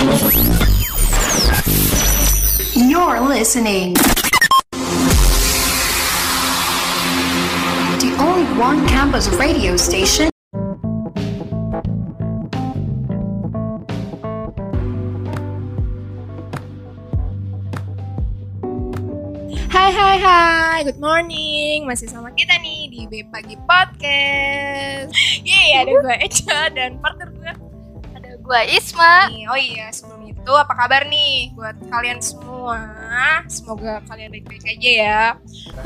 You're listening. The only one campus radio station. Hai hai hai, good morning. Masih sama kita nih di B Pagi Podcast. Yeay, ada gue Eca dan partner gue Isma. nih. Oh iya, sebelum itu apa kabar nih buat kalian semua? Semoga kalian baik-baik aja ya.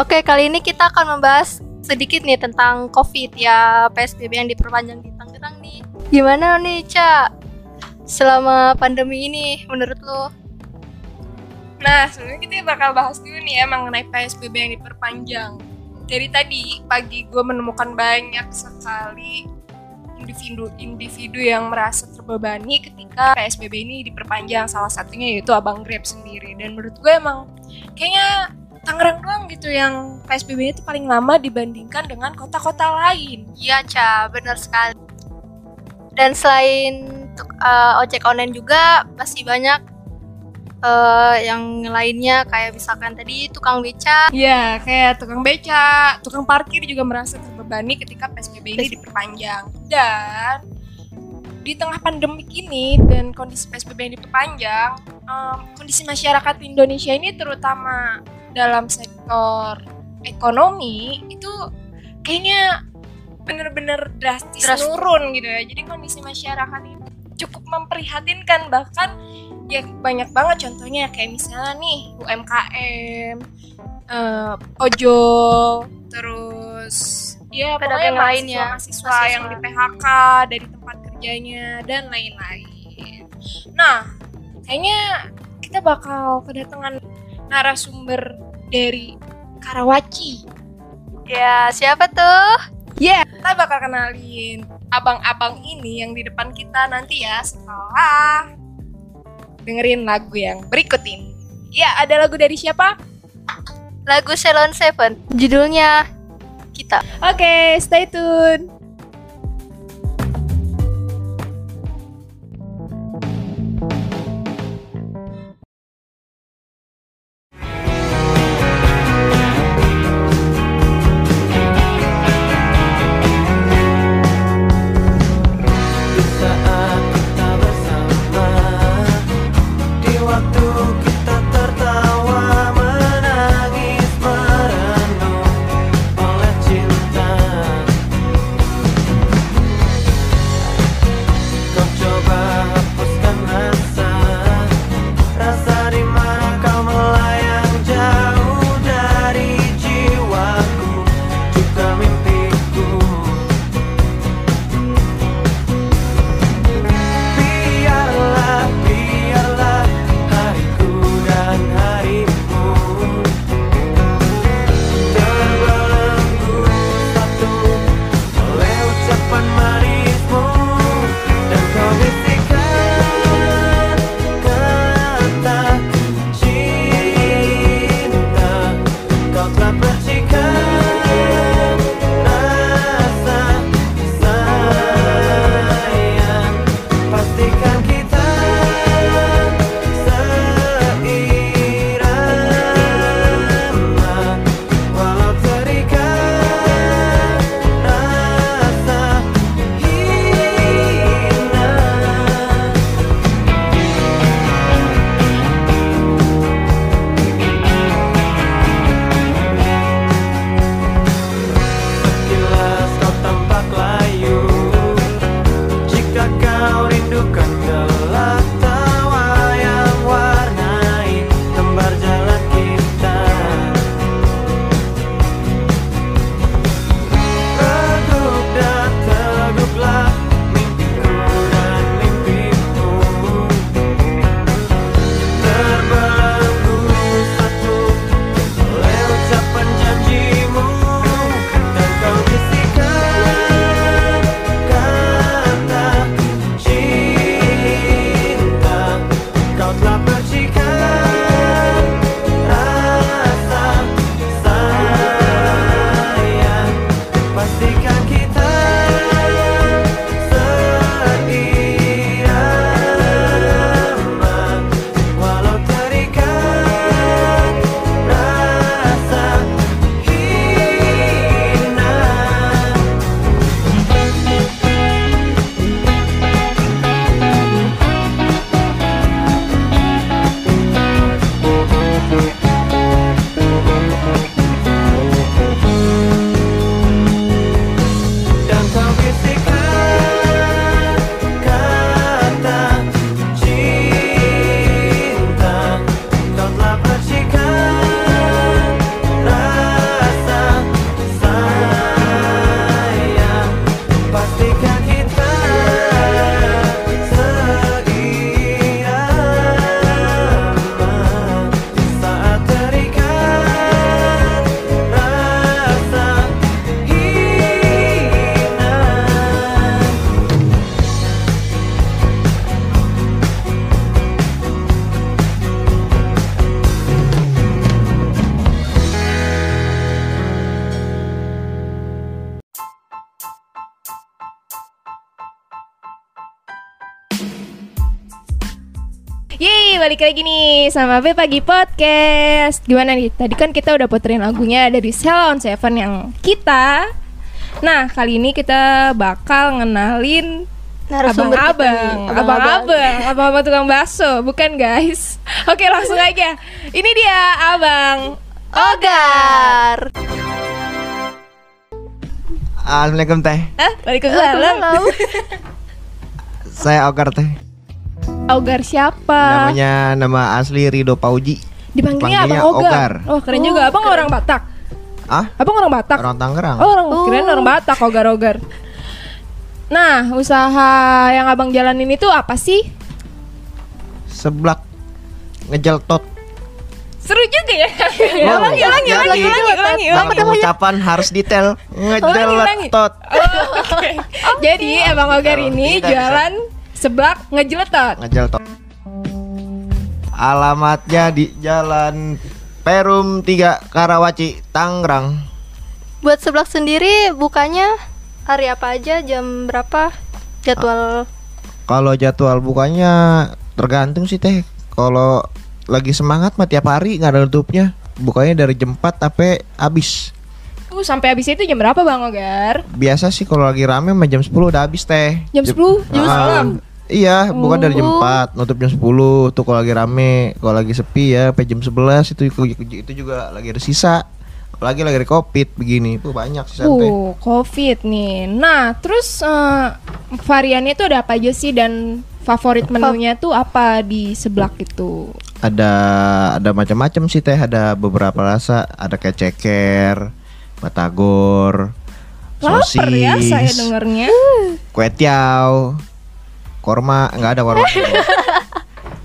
Oke, kali ini kita akan membahas sedikit nih tentang COVID ya, PSBB yang diperpanjang di Tangerang nih. Gimana nih, Ca? Selama pandemi ini menurut lo? Nah, sebenarnya kita bakal bahas dulu nih ya mengenai PSBB yang diperpanjang. Dari tadi pagi gue menemukan banyak sekali individu-individu yang merasa terbebani ketika PSBB ini diperpanjang. Salah satunya yaitu Abang Grab sendiri. Dan menurut gue emang kayaknya Tangerang doang gitu yang PSBB itu paling lama dibandingkan dengan kota-kota lain. Iya, Ca, benar sekali. Dan selain eh, ojek online juga masih banyak eh, yang lainnya kayak misalkan tadi tukang beca. Iya, kayak tukang beca, tukang parkir juga merasa terbebani ketika PSBB ini diperpanjang. Dan di tengah pandemi ini dan kondisi PSBB yang diperpanjang, em, kondisi masyarakat Indonesia ini terutama dalam sektor ekonomi itu kayaknya bener-bener drastis, Drastis. turun gitu ya. Jadi kondisi masyarakat ini cukup memprihatinkan bahkan ya banyak banget contohnya kayak misalnya nih UMKM, eh, ojol, terus ya Pedagang pokoknya lainnya, mahasiswa, mahasiswa. yang di PHK dari tempat kerjanya dan lain-lain. Nah, kayaknya kita bakal kedatangan narasumber dari Karawaci. Ya, siapa tuh? Ya, kita bakal kenalin abang-abang ini yang di depan kita nanti ya setelah dengerin lagu yang berikut ini. Ya, ada lagu dari siapa? Lagu Salon Seven. Judulnya Kita. Oke, stay tune. Balik lagi nih sama B Pagi Podcast. Gimana nih, tadi kan kita udah puterin lagunya dari Salon Seven yang kita. Nah, kali ini kita bakal ngenalin Abang-abang. Abang-abang. Abang-abang. Tukang bakso, bukan guys. Oke, langsung aja. Ini dia Abang Ogar. Assalamualaikum teh. Hah? Waalaikumsalam Halo. Saya Ogar teh. Ogar siapa? Namanya nama asli Rido Pauji. Dipanggilnya Panggilnya Abang Ogar. Ogar. Oh, keren juga. Abang orang Batak. Ah? Abang orang Batak. Orang Tangerang. Oh, orang Oh. kirain orang Batak Ogar-ogar. Nah, usaha yang Abang jalanin itu apa sih? Seblak ngejel tot. Seru juga ya. Wow. ulangi, ulangi, ulangi, lagi. ulangi, ulangi, ulangi. pengucapan harus detail. Ngejel ulangi. tot. Oh, oke. Jadi Abang Ogar ini bisa. Seblak ngejeletot. Ngejel tot. Alamatnya di Jalan Perum 3 Karawaci, Tangerang. Buat seblak sendiri bukanya hari apa aja, jam berapa? Jadwal Kalau jadwal bukanya tergantung sih teh. Kalau lagi semangat mah tiap hari nggak ada tutupnya. Bukanya dari jam 4 sampai habis. Uh, sampai habis itu jam berapa Bang Ogar? Biasa sih kalau lagi rame mah jam 10 udah habis teh. Jam 10? Jam Ah, malam? Iya, bukan dari jam Oh. 4, nutup jam 10 tuh kalau lagi rame, kalau lagi sepi ya sampai jam 11 itu itu juga lagi ada sisa. Apalagi lagi ada Covid begini, tuh banyak sisa teh. Uh, COVID nih. Nah, terus eh, variannya tuh ada apa aja sih dan favorit menunya tuh apa di seblak itu? Ada ada macam-macam sih teh, ada beberapa rasa, ada kayak ceker, batagor, Laper ya saya dengernya. kue tiaw, korma, enggak ada korma.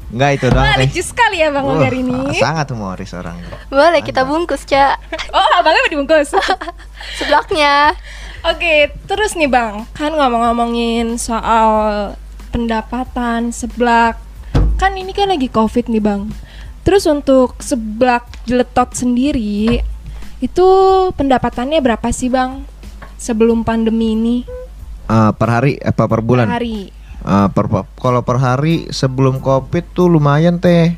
Enggak itu doang Wah, lucu sekali ya Bang Uh, Ogar ini. sangat humoris orangnya. boleh kita bungkus, Cak. Oh, abangnya mau dibungkus. Seblaknya. Oke, terus nih Bang, kan ngomong-ngomongin soal pendapatan seblak. Kan ini kan lagi Covid nih Bang. Terus untuk seblak jeletot sendiri itu pendapatannya berapa sih Bang? Sebelum pandemi ini Eh, per hari apa per bulan? per hari. Eh, per kalau per hari sebelum covid tuh lumayan teh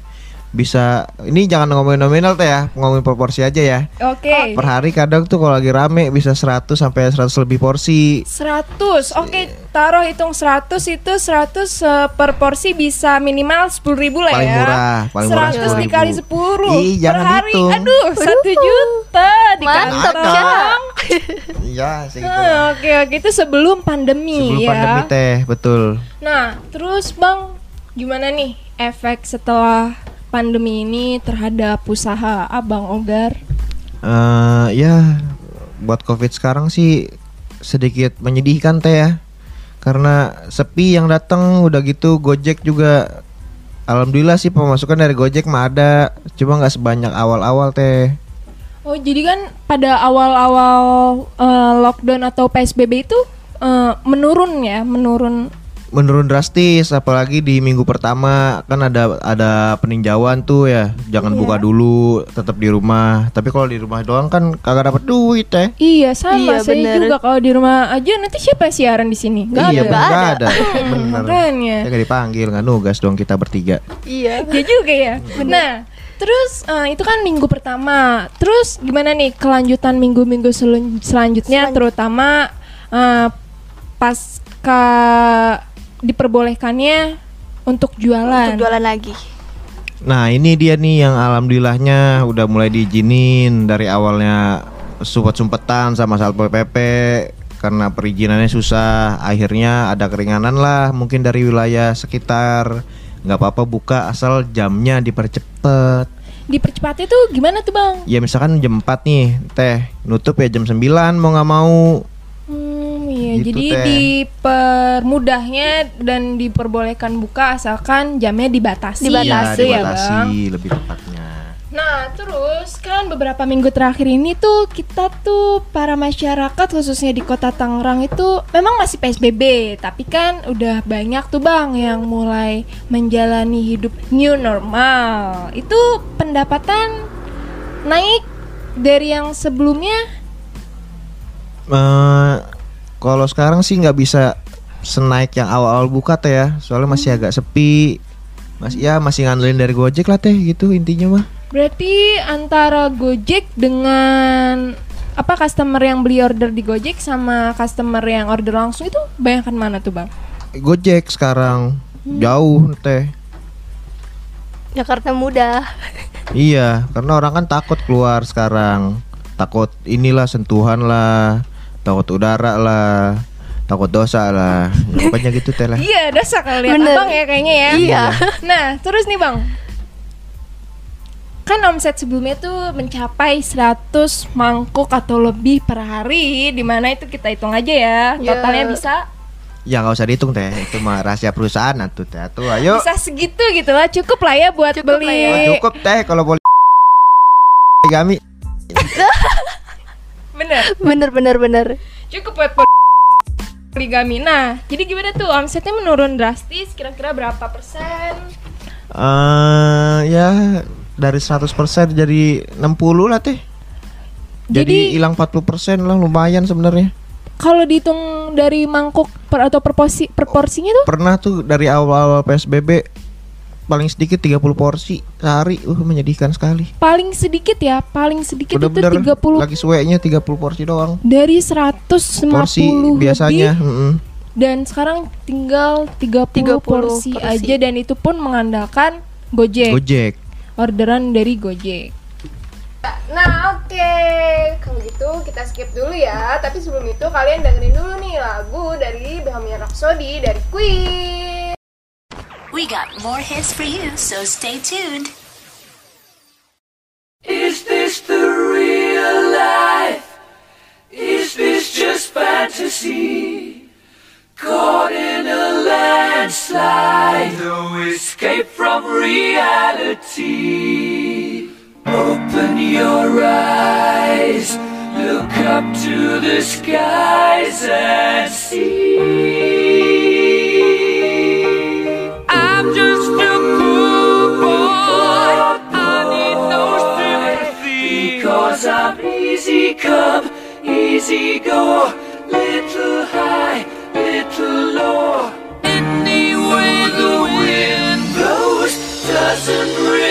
bisa ini jangan ngomongin nominal teh ya ngomongin proporsi aja ya Oke. per hari kadang tuh kalau lagi rame bisa 100 sampai 100 lebih porsi 100. Oke, taruh hitung 100 itu 100 eh, per porsi bisa minimal 10.000 ribu lah Paling ya. murah, paling murah 100 10.000. dikali 10 Ih, per jangan hari. hitung. Aduh, 1 juta di Mantap, kantong. Cak. iya segitu Ah, Oke, oke itu sebelum pandemi sebelum ya. pandemi teh betul Nah, terus Bang, gimana nih efek setelah pandemi ini terhadap usaha Abang Ogar? Eh ya buat covid sekarang sih sedikit menyedihkan teh ya karena sepi yang datang udah gitu gojek juga alhamdulillah sih pemasukan dari gojek mah ada cuma nggak sebanyak awal-awal teh Oh, jadi kan pada awal-awal eh, lockdown atau PSBB itu eh, menurun ya, menurun. Menurun drastis apalagi di minggu pertama kan ada ada peninjauan tuh ya jangan buka dulu tetap di rumah tapi kalau di rumah doang kan kagak dapat duit teh Iya, sama Iya, saya bener. juga kalau di rumah aja nanti siapa yang siaran di sini? Gak iya ada. bener, nggak ada bener makanya. ya gak dipanggil nggak nugas dong kita bertiga Iya. Ya juga ya. Nah, terus eh, itu kan minggu pertama. Terus gimana nih kelanjutan minggu-minggu selanjutnya, Selanjut- terutama eh, pasca diperbolehkannya untuk jualan. Untuk jualan lagi. Nah ini dia nih yang alhamdulillahnya udah mulai diizinin dari awalnya sumpet-sumpetan sama Satpol PP karena perizinannya susah akhirnya ada keringanan lah mungkin dari wilayah sekitar nggak apa-apa buka asal jamnya dipercepet Dipercepat itu gimana tuh bang? ya misalkan jam 4 nih teh nutup ya jam 9 mau nggak mau iya. Gitu, Jadi Teh. dipermudahnya dan diperbolehkan buka asalkan jamnya dibatasi. Dibatasi, ya, ya dibatasi bang. lebih tepatnya Nah, terus kan beberapa minggu terakhir ini tuh kita tuh para masyarakat khususnya di Kota Tangerang itu memang masih PSBB, tapi kan udah banyak tuh Bang yang mulai menjalani hidup new normal. Itu pendapatan naik dari yang sebelumnya Eh, kalau sekarang sih nggak bisa senaik yang awal-awal buka teh ya, soalnya masih agak sepi. Mas ya masih ngandelin dari Gojek lah teh gitu intinya mah. Berarti antara Gojek dengan apa customer yang beli order di Gojek sama customer yang order langsung itu bayangkan mana tuh bang? Gojek sekarang jauh teh. Jakarta mudah. Iya, karena orang kan takut keluar sekarang. Takut inilah sentuhan lah, takut udara lah, takut dosa lah. Ya, Pokoknya gitu teh lah. Iya dosa kalau lihat Bener. abang ya kayaknya ya. Iya. Nah terus nih bang, kan omset sebelumnya tuh mencapai 100 mangkuk atau lebih per hari, di mana itu kita hitung aja ya, Ya. totalnya bisa Ya nggak usah dihitung teh, itu mah rahasia perusahaan atuh teh. Tuh ayo. bisa segitu gitu lah, cukup lah ya buat Cukup beli. lah ya. Oh, cukup teh kalau boleh Gami. Bener, Bener bener bener. cukup buat poligami. Nah, jadi gimana tuh omsetnya menurun drastis? Kira-kira berapa persen? Eh ya dari 100% jadi 60 lah teh. Jadi hilang 40% lah lumayan sebenarnya. Kalau dihitung dari mangkuk per atau per, porsi, per porsinya tuh Pernah tuh dari awal-awal PSBB paling sedikit 30 porsi sehari. Uh menyedihkan sekali. paling sedikit ya, paling sedikit Bener-bener itu 30 lagi suenya 30 porsi doang. dari 150 Porsi biasanya, lebih mm-mm. dan sekarang tinggal 30, 30 porsi, porsi. aja dan itu pun mengandalkan Gojek, Gojek. orderan dari Gojek. Nah oke, kalau gitu kita skip dulu ya. Tapi sebelum itu kalian dengerin dulu nih lagu dari Bohemian Rhapsody dari Queen. We got more hits for you, so stay tuned. Is this the real life? Is this just fantasy? Caught in a landslide, no escape from reality. Open your eyes, look up to the skies and see. Cause I'm easy come, easy go. Little high, little low. Any way the wind blows doesn't really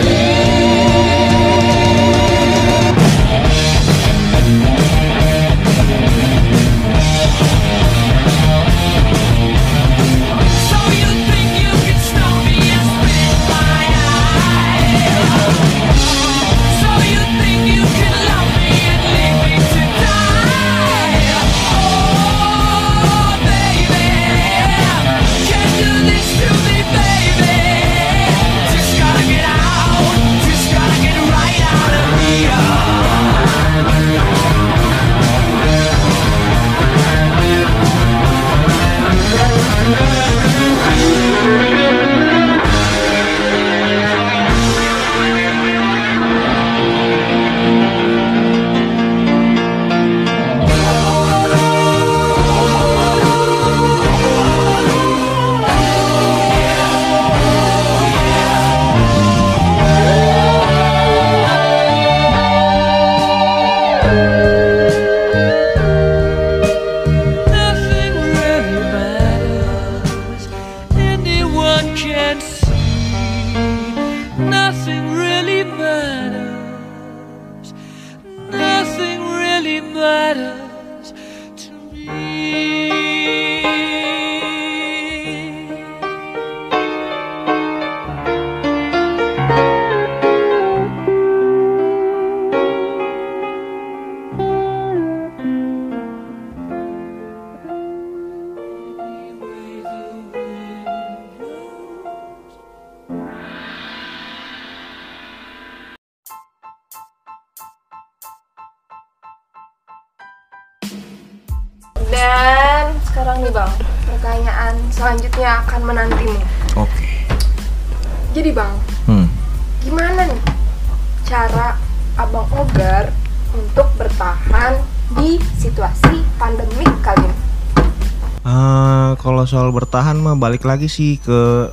Soal bertahan mah balik lagi sih ke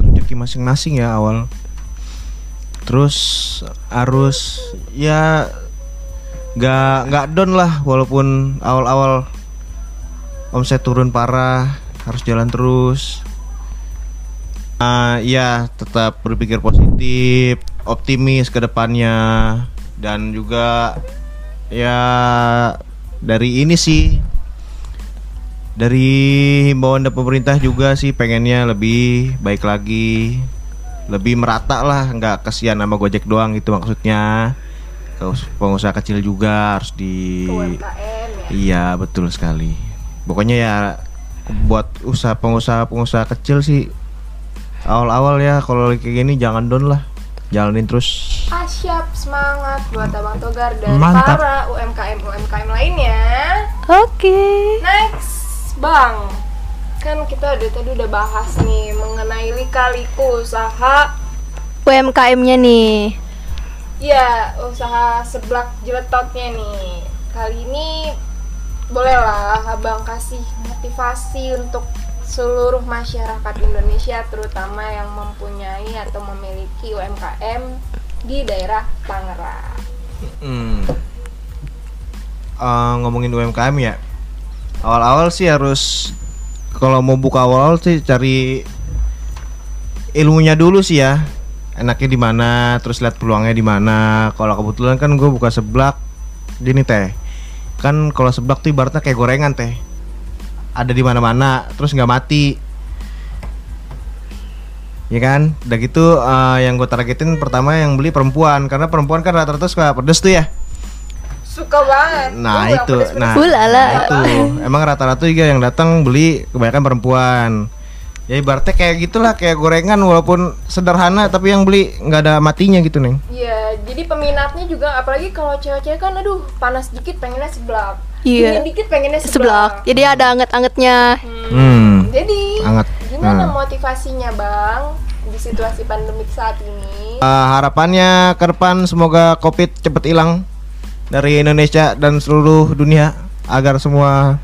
rezeki masing-masing ya awal. Terus harus ya nggak nggak down lah walaupun awal-awal omset turun parah harus jalan terus. Ah ya tetap berpikir positif, optimis ke depannya dan juga ya dari ini sih dari himbauan dari pemerintah juga sih pengennya lebih baik lagi lebih merata lah nggak kesian sama Gojek doang gitu maksudnya pengusaha kecil juga harus di UMKM ya? iya betul sekali pokoknya ya buat usaha pengusaha-pengusaha kecil sih awal-awal ya kalau kayak gini jangan down lah jalanin terus Ah siap, semangat buat abang Togar dan Mantap. para UMKM UMKM lainnya. Oke. Next, Bang. Kan kita udah tadi udah bahas nih mengenai lika-liku usaha UMKM-nya nih. ya usaha seblak jeletotnya nih. Kali ini bolehlah Abang kasih motivasi untuk seluruh masyarakat Indonesia terutama yang mempunyai atau memiliki UMKM di daerah Tangerang. Hmm. Eh, ngomongin UMKM ya. Awal-awal sih harus kalau mau buka awal sih cari ilmunya dulu sih ya. Enaknya di mana, terus lihat peluangnya di mana. Kalau kebetulan kan gue buka seblak, gini teh. Kan kalau seblak tuh ibaratnya kayak gorengan teh. Ada di mana-mana, terus nggak mati. Ya kan, udah gitu eh, yang gue targetin pertama yang beli perempuan karena perempuan kan rata-rata suka pedes tuh ya suka banget Nah yang itu, nah, Ulala. nah itu. Emang rata-rata juga yang datang beli kebanyakan perempuan. Ya ibaratnya kayak gitulah kayak gorengan walaupun sederhana tapi yang beli nggak ada matinya gitu neng. Iya, jadi peminatnya juga apalagi kalau cewek-cewek kan aduh panas dikit pengennya seblak. Iya. Dingin dikit pengennya seblak. Seblak. Jadi ada anget-angetnya. Hmm. Jadi Hangat. gimana Nah. motivasinya bang di situasi pandemik saat ini? Eh, harapannya ke depan semoga covid cepet hilang dari Indonesia dan seluruh dunia agar semua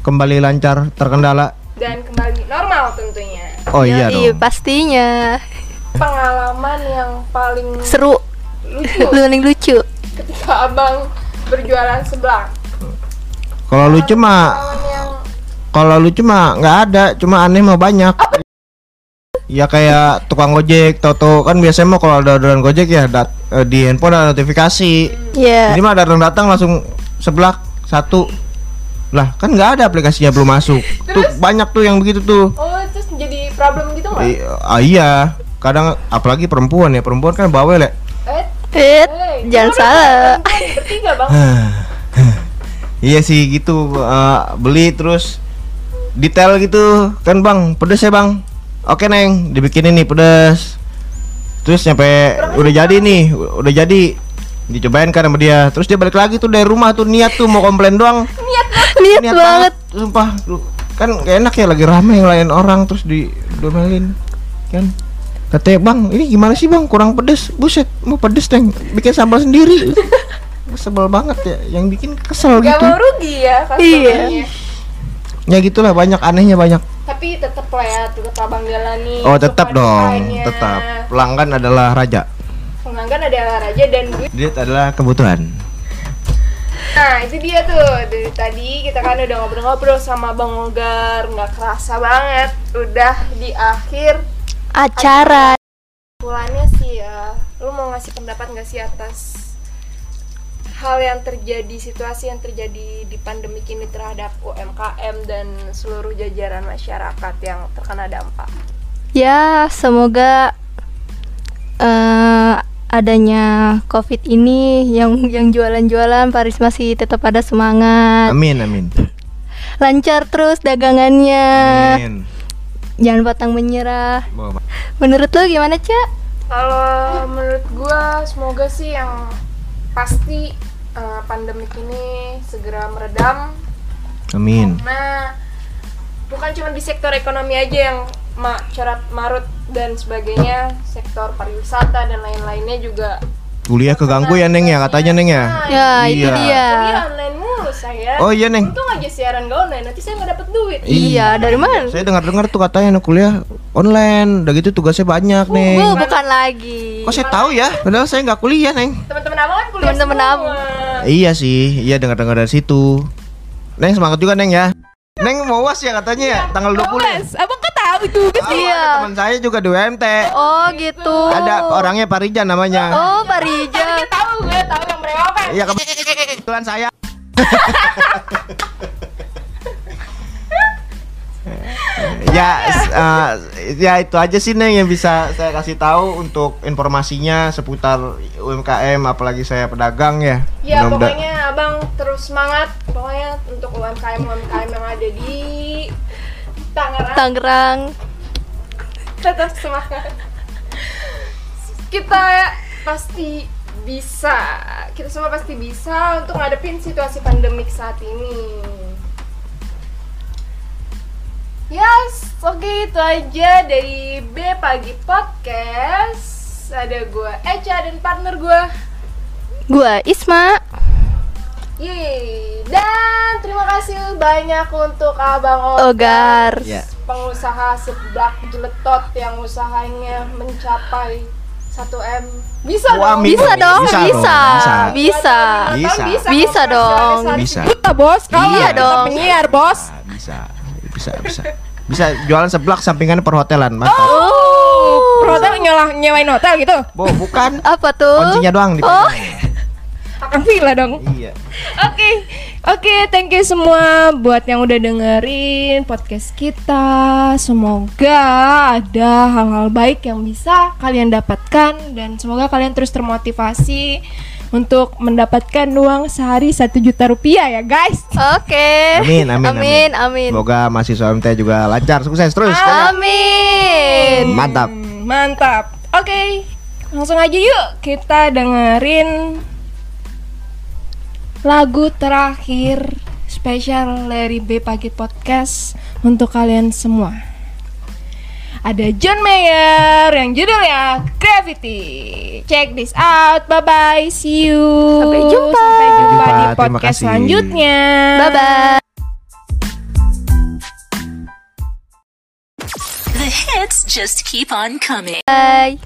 kembali lancar terkendala. Dan kembali normal tentunya. Oh iya Yoi, dong. pastinya. Pengalaman yang paling Seru. lucu Paling lucu. ketika abang berjualan seblak. Kalau lucu mah yang Kalau lucu mah nggak ada, cuma aneh mah banyak. Ya kayak tukang gojek, toto kan biasanya mah kalau ada orderan gojek ya dat- eh, di handphone ada notifikasi. Iya. Ini mah datang datang langsung seblak satu. Lah kan nggak ada aplikasinya belum masuk. Tuh banyak tuh yang begitu tuh. oh terus jadi problem gitu nggak? I- ah, iya, kadang apalagi perempuan ya perempuan kan bawel ya. Eh, Eh, jangan salah. perempuan Bertiga bang. Iya sih gitu eh, beli terus detail gitu kan bang pedes ya bang oke neng dibikinin nih pedes. Terus nyampe udah jadi nih udah jadi. Dicobain kan sama dia. Terus dia balik lagi tuh dari rumah tuh niat tuh mau komplain doang. Niat niat banget. sumpah. Lu- kan gak enak ya lagi rame ngelayan orang terus di domelin kan katanya bang ini gimana sih bang? Kurang pedes. Buset mau pedes neng. Bikin sambal sendiri. Sebel banget ya yang bikin kesel Gak gitu. mau rugi ya customer-nya. Ya gitulah banyak anehnya banyak Tapi tetap lah ya, tetap abang jalani. oh tetap dong tetap pelanggan adalah raja Pelanggan adalah raja dan duit. duit adalah kebutuhan Nah itu dia tuh dari tadi kita kan udah ngobrol-ngobrol sama Bang Ogar, nggak kerasa banget. Udah di akhir Acara. Kesimpulannya sih ya, lu mau ngasih pendapat nggak sih atas hal yang terjadi, situasi yang terjadi di pandemi ini terhadap UMKM dan seluruh jajaran masyarakat yang terkena dampak? Ya, semoga eh adanya COVID ini yang yang jualan-jualan Paris masih tetap ada semangat. amin amin Lancar terus dagangannya. amin Jangan patang menyerah. Menurut lo gimana, Cak? Kalau menurut gua semoga sih yang pasti eh, pandemik ini segera meredam amin Nah, bukan cuma di sektor ekonomi aja yang ma corat marut dan sebagainya, sektor pariwisata dan lain-lainnya juga. Kuliah keganggu ya neng ya katanya neng ya Ya, itu Iya. dia. Kuliah online mulu saya. oh iya neng Untung aja siaran gak online, nanti saya nggak dapet duit. Iya, dari mana? saya dengar dengar tuh katanya anak kuliah online udah gitu tugasnya banyak neng Bu, bukan lagi. kok saya tahu ya padahal saya nggak kuliah neng Teman-teman abang kan kuliah Teman-teman abang. Iya sih, iya dengar-dengar dari situ. Neng semangat juga Neng ya. Neng mau was ya katanya ya, tanggal 20 ya. abang kan tahu juga Ah, Iya. Teman saya juga di UMT. Oh, gitu. Ada orangnya Parija namanya. Oh, Pak Rija. Tahu gue tahu yang berewokan. Iya kebetulan saya. ya, eh, ya itu aja sih Neng yang bisa saya kasih tahu untuk informasinya seputar UMKM apalagi saya pedagang ya. Ya Mudah-mudahan- pokoknya abang terus semangat pokoknya untuk UMKM UMKM yang ada di Tangerang Tangerang. tetap semangat. Kita pasti bisa, kita semua pasti bisa untuk ngadepin situasi pandemik saat ini. Yes, oke itu aja dari B Pagi Podcast. Ada gue Eca dan partner gue Gua Isma. Yeay, dan terima kasih banyak untuk Abang Ogar, Ogar. Ya. pengusaha seblak jeletot yang usahanya mencapai 1M. Bisa Wah, dong. Bisa dong, Bisa bisa. dong, Bisa. Bisa. Bisa dong. Bisa. Kita bos, kalau Iya kita dong. penyiar bos. Bisa bisa bisa bisa jualan seblak sampingannya perhotelan mantap Oh, hotel nyolah nyewain hotel gitu. Bo, bukan Apa tuh? kuncinya doang di Oh. Akan villa dong. iya Oke, oke, thank you semua buat yang udah dengerin podcast kita. Semoga ada hal-hal baik yang bisa kalian dapatkan dan semoga kalian terus termotivasi untuk mendapatkan uang sehari satu juta rupiah ya guys. Oke. Amin, amin, amin, amin. Semoga mahasiswa MT juga lancar, sukses terus. Amin. Mantap. Mantap. Oke, langsung aja yuk kita dengerin lagu terakhir spesial dari B Pagi Podcast untuk kalian semua. Ada John Mayer yang judulnya Gravity. Check this out. Bye bye. See you. Sampai jumpa. Sampai jumpa Sampai di jumpa. Terima podcast kasih. selanjutnya. Bye bye. The hits just keep on coming. Bye.